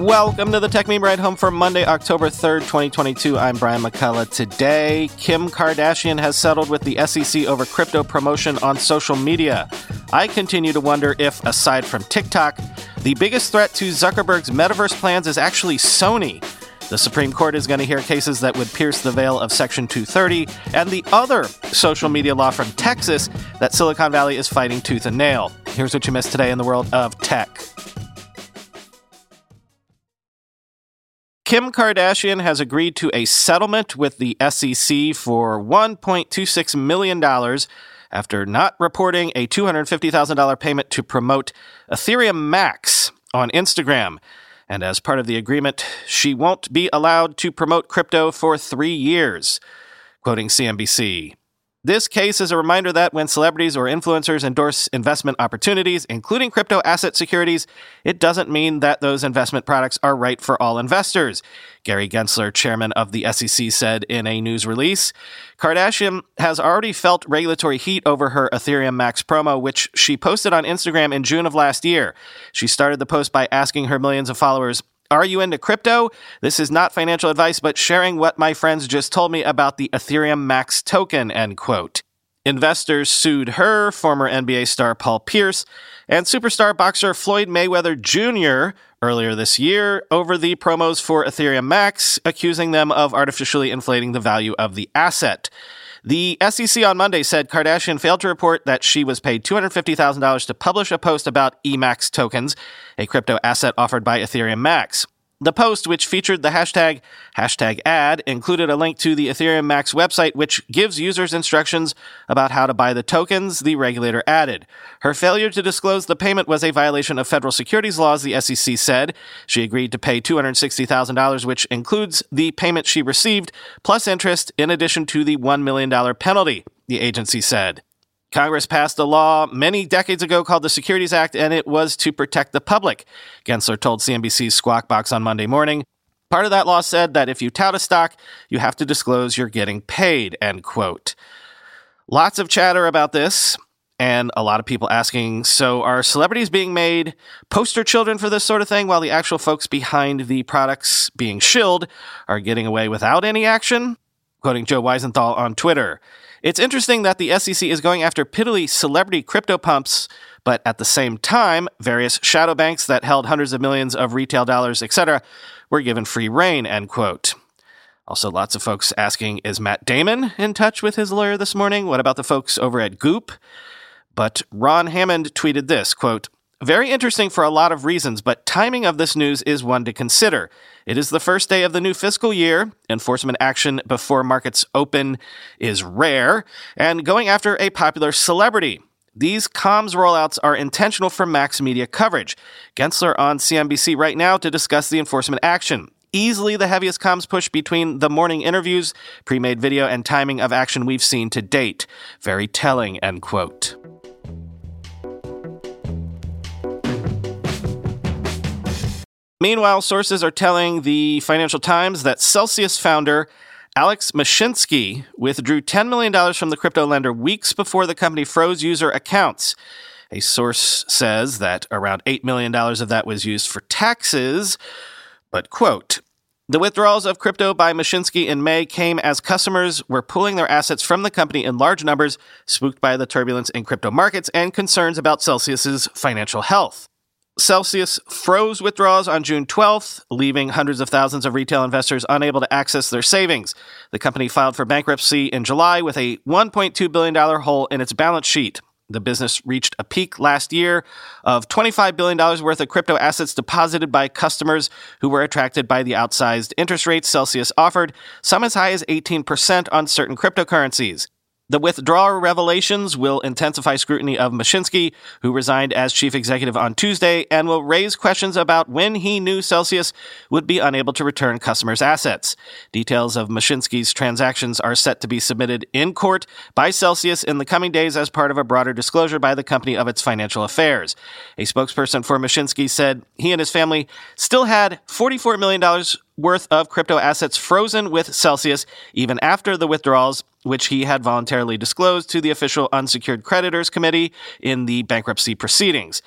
Welcome to the Techmeme Ride Home for Monday, October 3rd, 2022. I'm Brian McCullough. Today, Kim Kardashian has settled with the SEC over crypto promotion on social media. I continue to wonder if, aside from TikTok, the biggest threat to Zuckerberg's metaverse plans is actually Sony. The Supreme Court is going to hear cases that would pierce the veil of Section 230 and the other social media law from Texas that Silicon Valley is fighting tooth and nail. Here's what you missed today in the world of tech. Kim Kardashian has agreed to a settlement with the SEC for $1.26 million after not reporting a $250,000 payment to promote Ethereum Max on Instagram. And as part of the agreement, she won't be allowed to promote crypto for three years. Quoting CNBC, this case is a reminder that when celebrities or influencers endorse investment opportunities, including crypto asset securities, it doesn't mean that those investment products are right for all investors. Gary Gensler, chairman of the SEC, said in a news release. Kardashian has already felt regulatory heat over her Ethereum Max promo, which she posted on Instagram in June of last year. She started the post by asking her millions of followers, are you into crypto? This is not financial advice, but sharing what my friends just told me about the Ethereum Max token, end quote. Investors sued her, former NBA star Paul Pierce, and superstar boxer Floyd Mayweather Jr. earlier this year over the promos for Ethereum Max, accusing them of artificially inflating the value of the asset. The SEC on Monday said Kardashian failed to report that she was paid $250,000 to publish a post about EMAX tokens, a crypto asset offered by Ethereum Max. The post, which featured the hashtag hashtag ad, included a link to the Ethereum Max website, which gives users instructions about how to buy the tokens the regulator added. Her failure to disclose the payment was a violation of federal securities laws, the SEC said. She agreed to pay $260,000, which includes the payment she received, plus interest, in addition to the $1 million penalty, the agency said. Congress passed a law many decades ago called the Securities Act, and it was to protect the public. Gensler told CNBC's Squawk Box on Monday morning. Part of that law said that if you tout a stock, you have to disclose you're getting paid, end quote. Lots of chatter about this, and a lot of people asking so are celebrities being made poster children for this sort of thing while the actual folks behind the products being shilled are getting away without any action? Quoting Joe Weisenthal on Twitter. It's interesting that the SEC is going after piddly celebrity crypto pumps, but at the same time, various shadow banks that held hundreds of millions of retail dollars, etc., were given free rein, end quote. Also, lots of folks asking, is Matt Damon in touch with his lawyer this morning? What about the folks over at Goop? But Ron Hammond tweeted this, quote, very interesting for a lot of reasons, but timing of this news is one to consider. It is the first day of the new fiscal year. Enforcement action before markets open is rare, and going after a popular celebrity. These comms rollouts are intentional for Max Media coverage. Gensler on CNBC right now to discuss the enforcement action. Easily the heaviest comms push between the morning interviews, pre made video, and timing of action we've seen to date. Very telling, end quote. Meanwhile, sources are telling the Financial Times that Celsius founder Alex Mashinsky withdrew $10 million from the crypto lender weeks before the company froze user accounts. A source says that around $8 million of that was used for taxes. But, quote, the withdrawals of crypto by Mashinsky in May came as customers were pulling their assets from the company in large numbers, spooked by the turbulence in crypto markets and concerns about Celsius's financial health. Celsius froze withdrawals on June 12th, leaving hundreds of thousands of retail investors unable to access their savings. The company filed for bankruptcy in July with a $1.2 billion hole in its balance sheet. The business reached a peak last year of $25 billion worth of crypto assets deposited by customers who were attracted by the outsized interest rates Celsius offered, some as high as 18% on certain cryptocurrencies. The withdrawal revelations will intensify scrutiny of Mashinsky, who resigned as chief executive on Tuesday, and will raise questions about when he knew Celsius would be unable to return customers' assets. Details of Mashinsky's transactions are set to be submitted in court by Celsius in the coming days as part of a broader disclosure by the company of its financial affairs. A spokesperson for Mashinsky said he and his family still had $44 million worth of crypto assets frozen with Celsius even after the withdrawals, which he had voluntarily disclosed to the official unsecured creditors committee in the bankruptcy proceedings.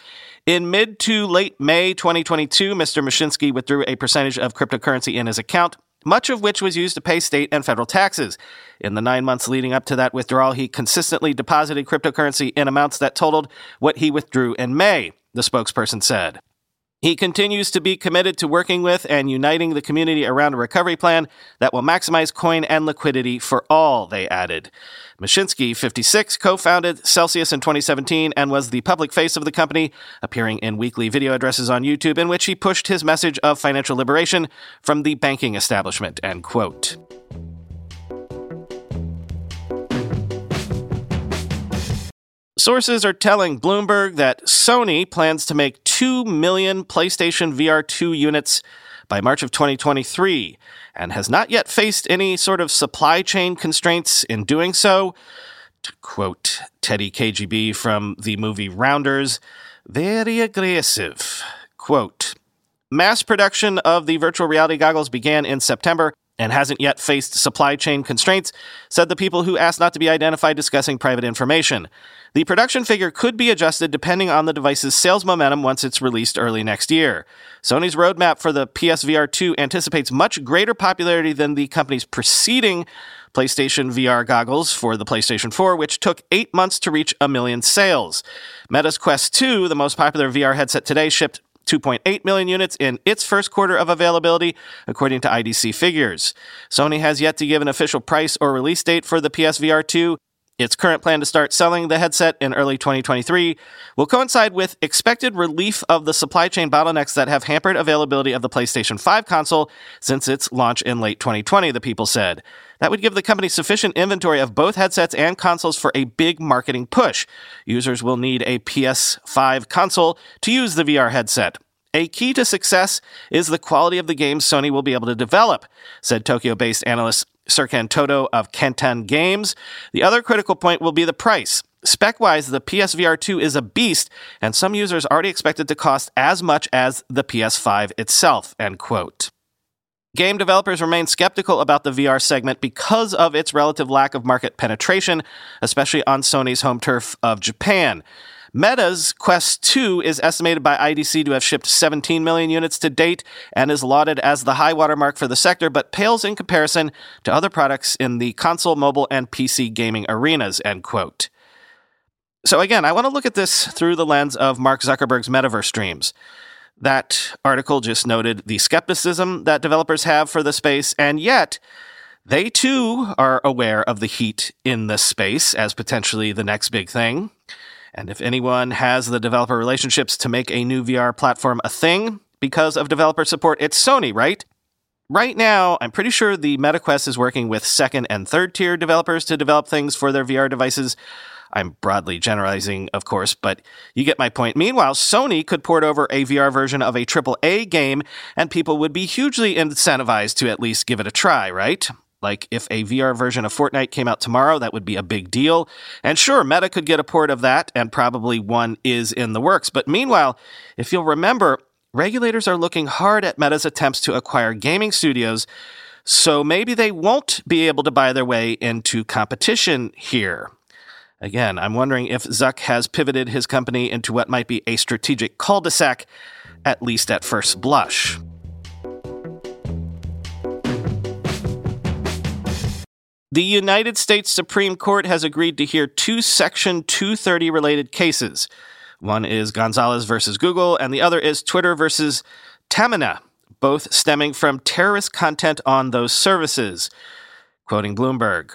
In mid to late May 2022, Mr. Mashinsky withdrew a percentage of cryptocurrency in his account, much of which was used to pay state and federal taxes. In the nine months leading up to that withdrawal, he consistently deposited cryptocurrency in amounts that totaled what he withdrew in May, the spokesperson said. He continues to be committed to working with and uniting the community around a recovery plan that will maximize coin and liquidity for all, they added. Mashinsky, 56, co founded Celsius in 2017 and was the public face of the company, appearing in weekly video addresses on YouTube in which he pushed his message of financial liberation from the banking establishment. End quote. Sources are telling Bloomberg that Sony plans to make 2 million PlayStation VR 2 units by March of 2023 and has not yet faced any sort of supply chain constraints in doing so. To quote Teddy KGB from the movie Rounders, very aggressive. Quote, Mass production of the virtual reality goggles began in September and hasn't yet faced supply chain constraints, said the people who asked not to be identified discussing private information. The production figure could be adjusted depending on the device's sales momentum once it's released early next year. Sony's roadmap for the PSVR 2 anticipates much greater popularity than the company's preceding PlayStation VR goggles for the PlayStation 4, which took eight months to reach a million sales. Meta's Quest 2, the most popular VR headset today, shipped 2.8 million units in its first quarter of availability, according to IDC figures. Sony has yet to give an official price or release date for the PSVR 2. Its current plan to start selling the headset in early 2023 will coincide with expected relief of the supply chain bottlenecks that have hampered availability of the PlayStation 5 console since its launch in late 2020, the people said. That would give the company sufficient inventory of both headsets and consoles for a big marketing push. Users will need a PS5 console to use the VR headset. A key to success is the quality of the games Sony will be able to develop, said Tokyo based analyst Serkan Toto of Kantan Games. The other critical point will be the price. Spec wise, the PSVR 2 is a beast, and some users already expect it to cost as much as the PS5 itself. End quote. Game developers remain skeptical about the VR segment because of its relative lack of market penetration, especially on Sony's home turf of Japan. Meta's Quest 2 is estimated by IDC to have shipped 17 million units to date and is lauded as the high watermark for the sector, but pales in comparison to other products in the console, mobile, and PC gaming arenas, end quote. So again, I want to look at this through the lens of Mark Zuckerberg's metaverse dreams. That article just noted the skepticism that developers have for the space, and yet they too are aware of the heat in the space as potentially the next big thing. And if anyone has the developer relationships to make a new VR platform a thing because of developer support, it's Sony, right? Right now, I'm pretty sure the MetaQuest is working with second and third tier developers to develop things for their VR devices. I'm broadly generalizing, of course, but you get my point. Meanwhile, Sony could port over a VR version of a AAA game, and people would be hugely incentivized to at least give it a try, right? Like, if a VR version of Fortnite came out tomorrow, that would be a big deal. And sure, Meta could get a port of that, and probably one is in the works. But meanwhile, if you'll remember, regulators are looking hard at Meta's attempts to acquire gaming studios, so maybe they won't be able to buy their way into competition here. Again, I'm wondering if Zuck has pivoted his company into what might be a strategic cul de sac, at least at first blush. The United States Supreme Court has agreed to hear two Section 230 related cases. One is Gonzalez versus Google, and the other is Twitter versus Taamneh, both stemming from terrorist content on those services. Quoting Bloomberg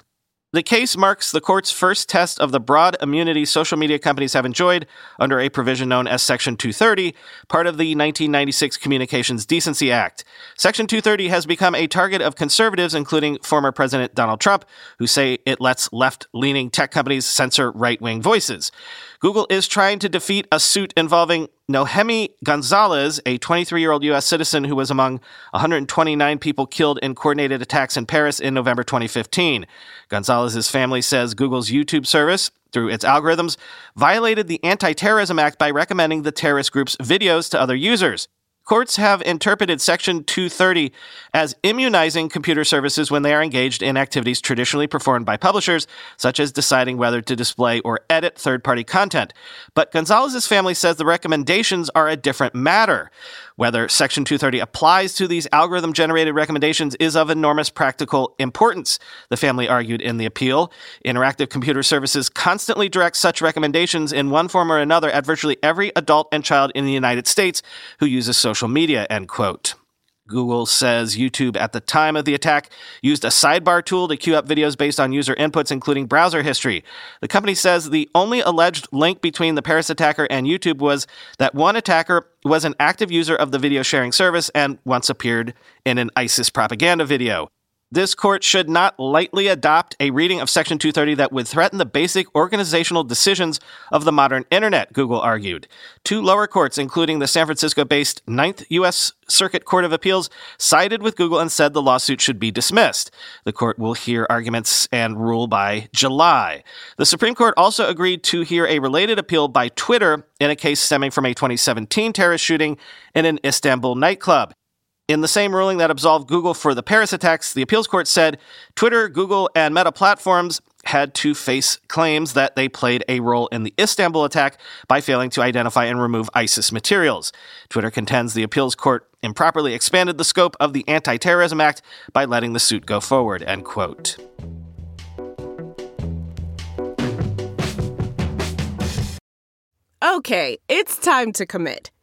the case marks the court's first test of the broad immunity social media companies have enjoyed under a provision known as Section 230, part of the 1996 Communications Decency Act. Section 230 has become a target of conservatives, including former President Donald Trump, who say it lets left leaning tech companies censor right wing voices. Google is trying to defeat a suit involving Nohemi Gonzalez, a 23 year old U.S. citizen who was among 129 people killed in coordinated attacks in Paris in November 2015. Gonzalez's family says Google's YouTube service, through its algorithms, violated the Anti Terrorism Act by recommending the terrorist group's videos to other users. Courts have interpreted Section 230 as immunizing computer services when they are engaged in activities traditionally performed by publishers, such as deciding whether to display or edit third party content. But Gonzalez's family says the recommendations are a different matter. Whether Section 230 applies to these algorithm generated recommendations is of enormous practical importance, the family argued in the appeal. Interactive Computer Services constantly directs such recommendations in one form or another at virtually every adult and child in the United States who uses social media, end quote. Google says YouTube at the time of the attack used a sidebar tool to queue up videos based on user inputs, including browser history. The company says the only alleged link between the Paris attacker and YouTube was that one attacker was an active user of the video sharing service and once appeared in an ISIS propaganda video. This court should not lightly adopt a reading of Section 230 that would threaten the basic organizational decisions of the modern internet, Google argued. Two lower courts, including the San Francisco based Ninth U.S. Circuit Court of Appeals, sided with Google and said the lawsuit should be dismissed. The court will hear arguments and rule by July. The Supreme Court also agreed to hear a related appeal by Twitter in a case stemming from a 2017 terrorist shooting in an Istanbul nightclub. In the same ruling that absolved Google for the Paris attacks, the appeals court said Twitter, Google, and Meta platforms had to face claims that they played a role in the Istanbul attack by failing to identify and remove ISIS materials. Twitter contends the appeals court improperly expanded the scope of the Anti-Terrorism Act by letting the suit go forward, end quote. Okay, it's time to commit.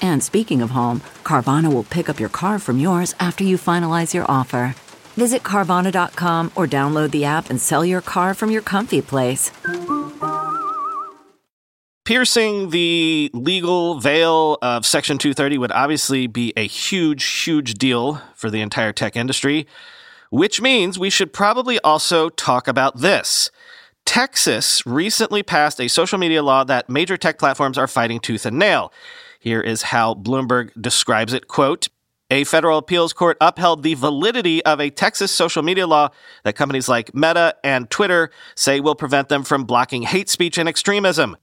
And speaking of home, Carvana will pick up your car from yours after you finalize your offer. Visit Carvana.com or download the app and sell your car from your comfy place. Piercing the legal veil of Section 230 would obviously be a huge, huge deal for the entire tech industry, which means we should probably also talk about this. Texas recently passed a social media law that major tech platforms are fighting tooth and nail. Here is how Bloomberg describes it, quote, a federal appeals court upheld the validity of a Texas social media law that companies like Meta and Twitter say will prevent them from blocking hate speech and extremism.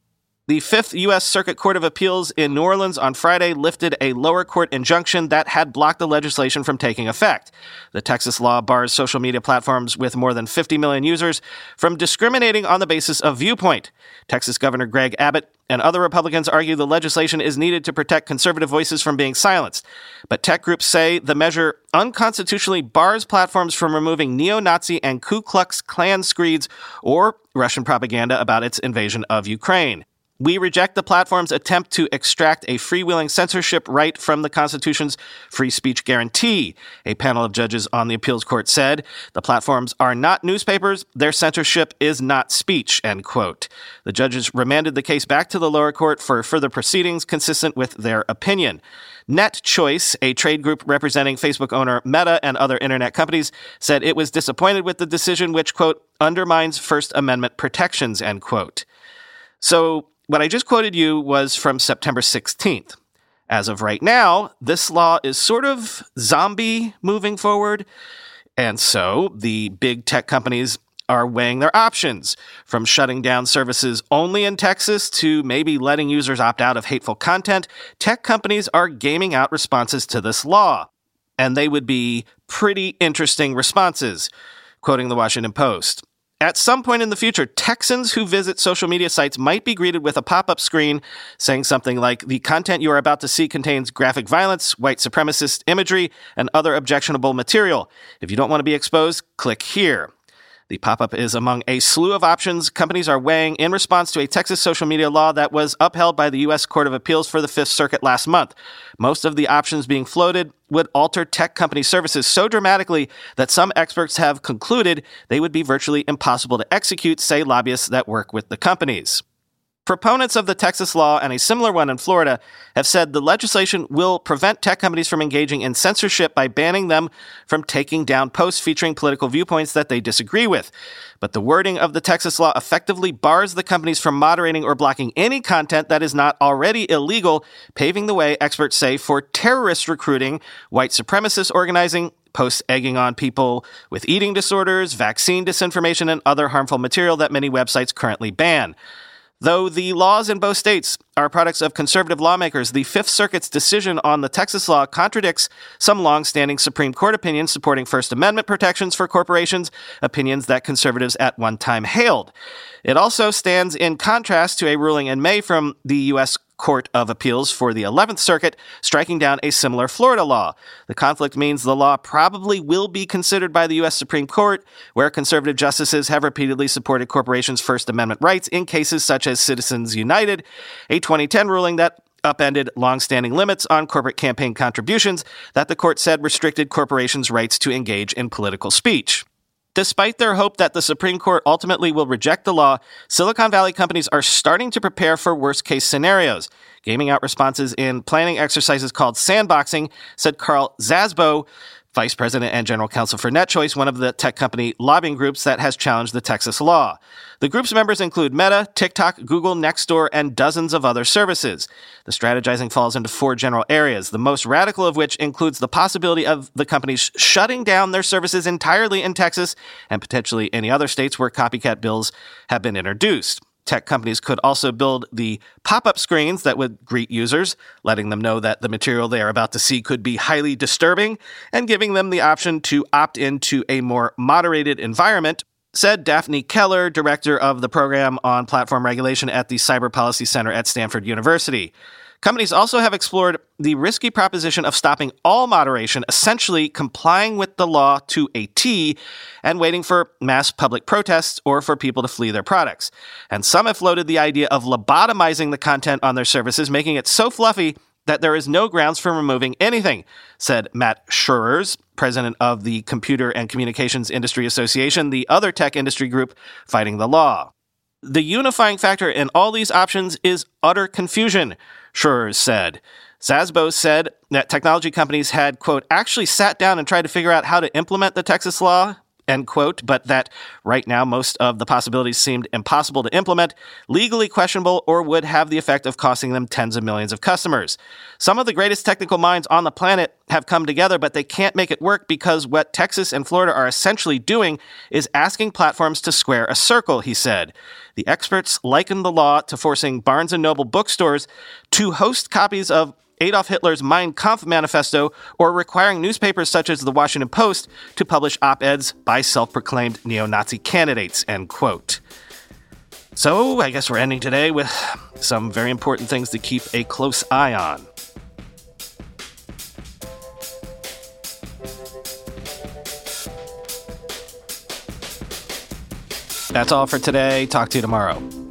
The Fifth U.S. Circuit Court of Appeals in New Orleans on Friday lifted a lower court injunction that had blocked the legislation from taking effect. The Texas law bars social media platforms with more than 50 million users from discriminating on the basis of viewpoint. Texas Governor Greg Abbott and other Republicans argue the legislation is needed to protect conservative voices from being silenced. But tech groups say the measure unconstitutionally bars platforms from removing neo Nazi and Ku Klux Klan screeds or Russian propaganda about its invasion of Ukraine. We reject the platform's attempt to extract a freewheeling censorship right from the Constitution's free speech guarantee, a panel of judges on the appeals court said. The platforms are not newspapers. Their censorship is not speech, end quote. The judges remanded the case back to the lower court for further proceedings consistent with their opinion. NetChoice, a trade group representing Facebook owner Meta and other internet companies, said it was disappointed with the decision, which, quote, undermines First Amendment protections, end quote. So what I just quoted you was from September 16th. As of right now, this law is sort of zombie moving forward. And so the big tech companies are weighing their options from shutting down services only in Texas to maybe letting users opt out of hateful content. Tech companies are gaming out responses to this law. And they would be pretty interesting responses, quoting the Washington Post. At some point in the future, Texans who visit social media sites might be greeted with a pop up screen saying something like The content you are about to see contains graphic violence, white supremacist imagery, and other objectionable material. If you don't want to be exposed, click here. The pop up is among a slew of options companies are weighing in response to a Texas social media law that was upheld by the U.S. Court of Appeals for the Fifth Circuit last month. Most of the options being floated would alter tech company services so dramatically that some experts have concluded they would be virtually impossible to execute, say lobbyists that work with the companies. Proponents of the Texas law and a similar one in Florida have said the legislation will prevent tech companies from engaging in censorship by banning them from taking down posts featuring political viewpoints that they disagree with. But the wording of the Texas law effectively bars the companies from moderating or blocking any content that is not already illegal, paving the way, experts say, for terrorist recruiting, white supremacist organizing, posts egging on people with eating disorders, vaccine disinformation, and other harmful material that many websites currently ban. Though the laws in both states are products of conservative lawmakers, the Fifth Circuit's decision on the Texas law contradicts some long-standing Supreme Court opinions supporting First Amendment protections for corporations, opinions that conservatives at one time hailed. It also stands in contrast to a ruling in May from the U.S. Court of Appeals for the 11th Circuit, striking down a similar Florida law. The conflict means the law probably will be considered by the U.S. Supreme Court, where conservative justices have repeatedly supported corporations' First Amendment rights in cases such as Citizens United, a 2010 ruling that upended longstanding limits on corporate campaign contributions that the court said restricted corporations' rights to engage in political speech. Despite their hope that the Supreme Court ultimately will reject the law, Silicon Valley companies are starting to prepare for worst case scenarios. Gaming out responses in planning exercises called sandboxing, said Carl Szabo, vice president and general counsel for NetChoice, one of the tech company lobbying groups that has challenged the Texas law. The group's members include Meta, TikTok, Google, Nextdoor, and dozens of other services. The strategizing falls into four general areas, the most radical of which includes the possibility of the companies shutting down their services entirely in Texas and potentially any other states where copycat bills have been introduced. Tech companies could also build the pop up screens that would greet users, letting them know that the material they are about to see could be highly disturbing, and giving them the option to opt into a more moderated environment, said Daphne Keller, director of the program on platform regulation at the Cyber Policy Center at Stanford University. Companies also have explored the risky proposition of stopping all moderation, essentially complying with the law to a T and waiting for mass public protests or for people to flee their products. And some have floated the idea of lobotomizing the content on their services, making it so fluffy that there is no grounds for removing anything, said Matt Schruers, president of the Computer and Communications Industry Association, the other tech industry group fighting the law. The unifying factor in all these options is utter confusion. Schruers said. Szabo said that technology companies had, quote, actually sat down and tried to figure out how to implement the Texas law, end quote, but that right now most of the possibilities seemed impossible to implement, legally questionable, or would have the effect of costing them tens of millions of customers. Some of the greatest technical minds on the planet have come together, but they can't make it work because what Texas and Florida are essentially doing is asking platforms to square a circle, he said. The experts likened the law to forcing Barnes & Noble bookstores to host copies of Adolf Hitler's Mein Kampf manifesto or requiring newspapers such as the Washington Post to publish op-eds by self-proclaimed neo-Nazi candidates, end quote. So, I guess we're ending today with some very important things to keep a close eye on. That's all for today. Talk to you tomorrow.